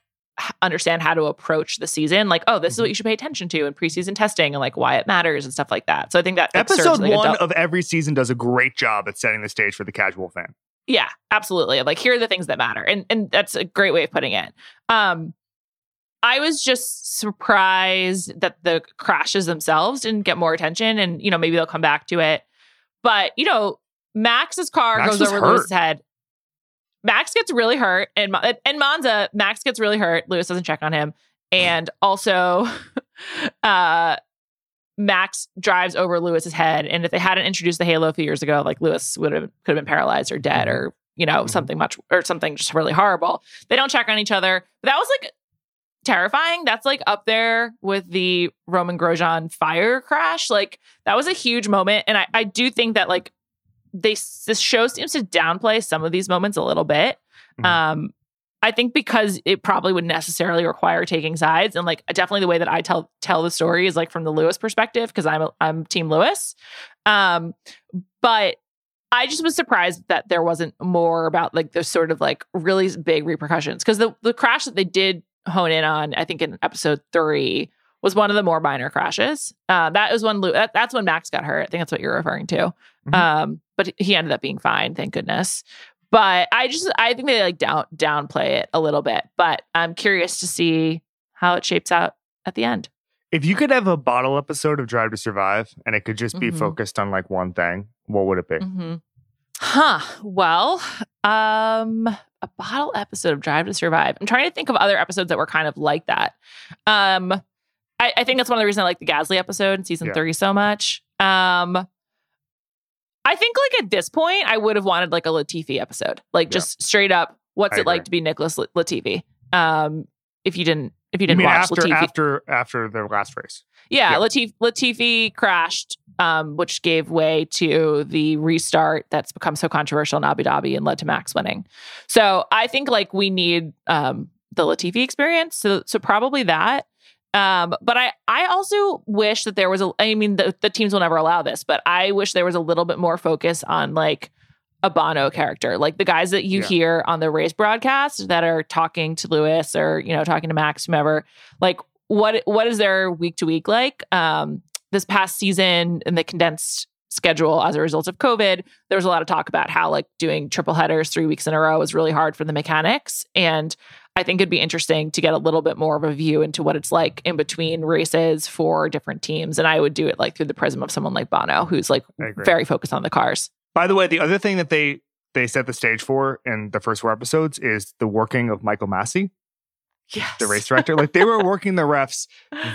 understand how to approach the season. Like, oh, this is what you should pay attention to in preseason testing and like why it matters and stuff like that. So I think that Episode like one of every season does a great job at setting the stage for the casual fan. Yeah, absolutely. Like here are the things that matter. And and that's a great way of putting it. Um I was just surprised that the crashes themselves didn't get more attention, and you know maybe they'll come back to it. But you know, Max's car Max goes over hurt. Lewis's head. Max gets really hurt, and and Monza, Max gets really hurt. Lewis doesn't check on him, and also, <laughs> uh, Max drives over Lewis's head. And if they hadn't introduced the halo a few years ago, like Lewis would have could have been paralyzed or dead, or you know Mhm. something much or something just really horrible. They don't check on each other. But that was like terrifying. That's like up there with the Romain Grosjean fire crash. Like that was a huge moment, and I I do think that like they this show seems to downplay some of these moments a little bit. Mhm. Um, I think because it probably would necessarily require taking sides, and like definitely the way that I tell tell the story is like from the Lewis perspective because I'm a, I'm Team Lewis. Um, but I just was surprised that there wasn't more about like the sort of like really big repercussions because the the crash that they did hone in on, I think in episode three, was one of the more minor crashes. Uh, that was when that, that's when Max got hurt. I think that's what you're referring to. Mhm. Um, but he ended up being fine, thank goodness. But I just I think they like down downplay it a little bit. But I'm curious to see how it shapes out at the end. If you could have a bottle episode of Drive to Survive and it could just be Mhm. focused on like one thing, what would it be? Mm-hmm. Huh. Well, um, a bottle episode of Drive to Survive. I'm trying to think of other episodes that were kind of like that. Um, I, I think that's one of the reasons I like the Gasly episode in season Yeah. three so much. Um, I think like at this point, I would have wanted like a Latifi episode, like Yeah. just straight up, what's I it like to be Nicholas La- Latifi? Um, if you didn't, if you You didn't mean watch after Latifi, after after the last race? yeah, Yeah. Latif- Latifi crashed, um, which gave way to the restart that's become so controversial in Abu Dhabi and led to Max winning. So I think like we need um, the Latifi experience. So so probably that. Um, but I I also wish that there was a. I mean, the, the teams will never allow this, but I wish there was a little bit more focus on like a Bono character, like the guys that you Yeah. hear on the race broadcast that are talking to Lewis or you know talking to Max, whomever. Like what what is their week to week like? Um, this past season in the condensed schedule as a result of COVID, there was a lot of talk about how like doing triple headers three weeks in a row was really hard for the mechanics. And I think it'd be interesting to get a little bit more of a view into what it's like in between races for different teams. And I would do it like through the prism of someone like Bono, who's like very focused on the cars. By the way, the other thing that they they set the stage for in the first four episodes is the working of Michael Masi, Yes. the race director. like they were working the <laughs> refs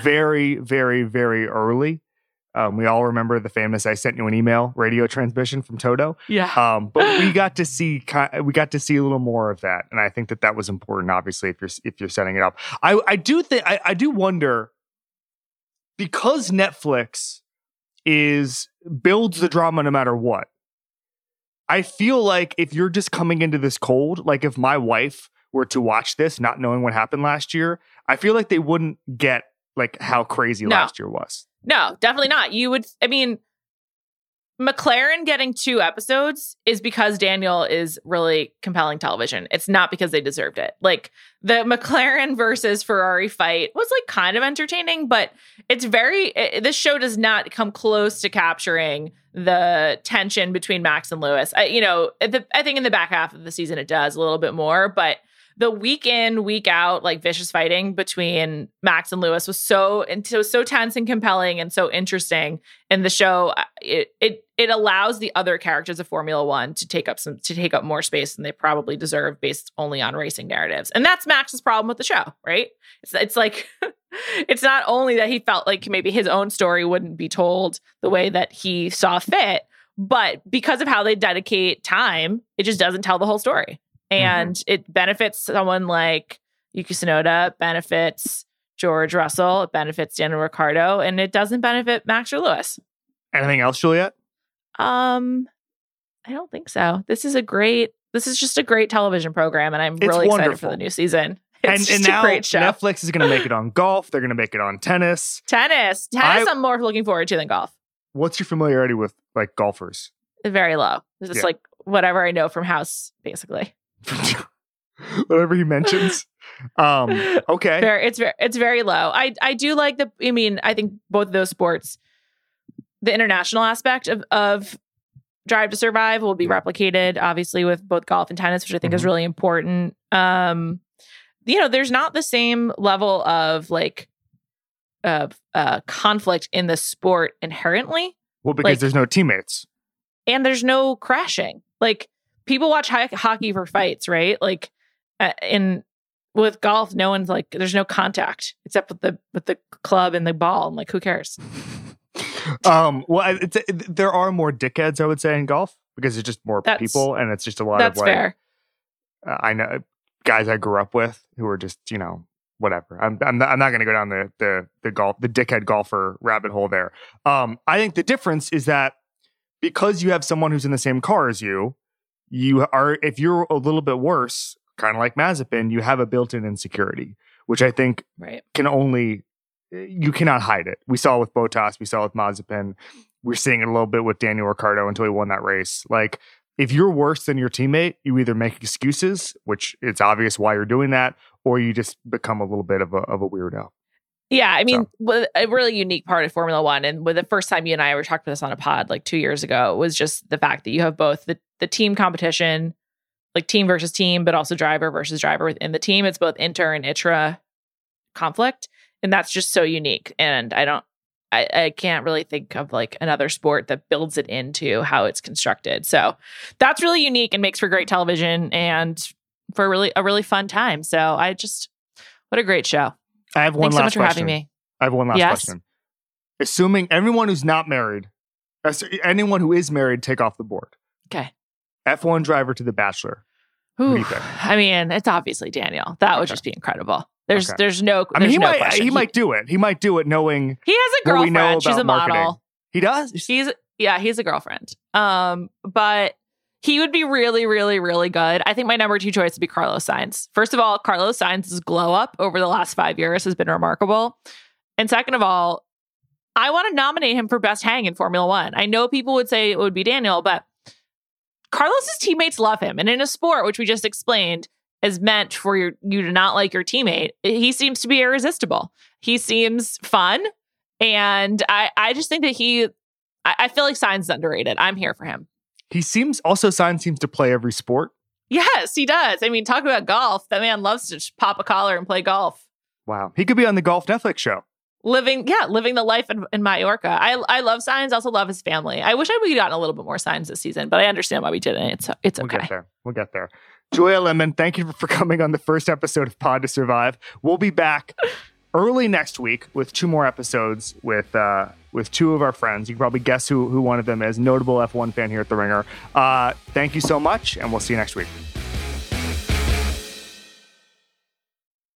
very, very, very early. Um, we all remember the famous "I sent you an email" radio transmission from Toto. Yeah. Um, but we got to see we got to see a little more of that, and I think that that was important. Obviously, if you're if you're setting it up, I I do think I, I do wonder because Netflix is builds the drama no matter what. I feel like if you're just coming into this cold, like if my wife were to watch this not knowing what happened last year, I feel like they wouldn't get like how crazy No. last year was. No, definitely not. You would, I mean, McLaren getting two episodes is because Daniel is really compelling television. It's not because they deserved it. Like the McLaren versus Ferrari fight was like kind of entertaining, but it's very, it, this show does not come close to capturing the tension between Max and Lewis. I, you know, the, I think in the back half of the season it does a little bit more, but the week in, week out, like vicious fighting between Max and Lewis was so and so so tense and compelling and so interesting. And the show uh, it it it allows the other characters of Formula One to take up some to take up more space than they probably deserve based only on racing narratives. And that's Max's problem with the show, right? It's it's like <laughs> it's not only that he felt like maybe his own story wouldn't be told the way that he saw fit, but because of how they dedicate time, it just doesn't tell the whole story and it benefits someone like Yuki Tsunoda, benefits George Russell, it benefits Daniel Ricciardo, and it doesn't benefit Max or Lewis. Anything else, Juliet? Um, I don't think so. This is a great. This is just a great television program, and I'm It's really excited for the new season. <laughs> It's and and a now great show. Netflix is going to make it on <laughs> golf. They're going to make it on tennis. Tennis, tennis. I- I'm more looking forward to than golf. What's your familiarity with like golfers? Very low. It's just Yeah. like whatever I know from House, basically. <laughs> Whatever he mentions. Um, okay. Very, it's very, it's very low. I, I do like the. I mean, I think both of those sports, the international aspect of of Drive to Survive will be replicated, obviously, with both golf and tennis, which I think is Mhm. really important. Um, you know, there's not the same level of like of uh conflict in the sport inherently. Well, because Like- there's no teammates. and there's no crashing. Like people watch ho- hockey for fights, right? Like uh, in with golf, no one's like there's no contact except with the with the club and the ball. And like who cares? <laughs> Um, well, it, there are more dickheads, I would say, in golf because it's just more That's- people, and it's just a lot That's of like fair. uh, I know guys I grew up with who are just you know whatever. I'm I'm not, I'm not going to go down the the the golf the dickhead golfer rabbit hole there. Um, I think the difference is that because you have someone who's in the same car as you, you are if you're a little bit worse, kind of like Mazepin, you have a built-in insecurity, which I think Right. can only you cannot hide it. We saw it with Bottas, we saw it with Mazepin. We're seeing it a little bit with Daniel Ricciardo until he won that race. Like if you're worse than your teammate, you either make excuses, which it's obvious why you're doing that, or you just become a little bit of a of a weirdo. Yeah, I mean, So- a really unique part of Formula One, and with the first time you and I were talking about this on a pod like two years ago, was just the fact that you have both the the team competition, like team versus team, but also driver versus driver within the team. It's both inter and intra conflict, and that's just so unique. And I don't, I, I can't really think of like another sport that builds it into how it's constructed. So that's really unique and makes for great television and for really a really fun time. So I just, what a great show! I have one Thanks so last much for question. having me. I have one last Yes? question. Assuming everyone who's not married, anyone who is married, take off the board. Okay. F1 driver to The Bachelor. Who do you Ooh. I mean, it's obviously Daniel. That would Okay. just be incredible. There's Okay. there's no I mean, he no might question. he, might do it. He might do it knowing he has a what we know girlfriend. She's a model. marketing. he does. He's yeah, he's a girlfriend. Um, but he would be really, really, really good. I think my number two choice would be Carlos Sainz. First of all, Carlos Sainz's glow up over the last five years has been remarkable. And second of all, I want to nominate him for best hang in Formula One. I know people would say it would be Daniel, but Carlos's teammates love him. And in a sport, which we just explained, is meant for your, you to not like your teammate, he seems to be irresistible. He seems fun. And I, I just think that he, I, I feel like Sainz is underrated. I'm here for him. He seems also Sainz seems to play every sport. Yes, he does. I mean, talk about golf. That man loves to just pop a collar and play golf. Wow. He could be on the golf Netflix show. Living, yeah, living the life in, in Mallorca. I I love Sainz. Also love his family. I wish I would have gotten a little bit more Sainz this season, but I understand why we didn't. It's it's okay. We'll get there. We'll get there. Juliet Litman, thank you for coming on the first episode of Pod to Survive. We'll be back <laughs> early next week with two more episodes with uh, with two of our friends. You can probably guess who who one of them is. Notable F1 fan here at the Ringer. Uh, thank you so much, and we'll see you next week.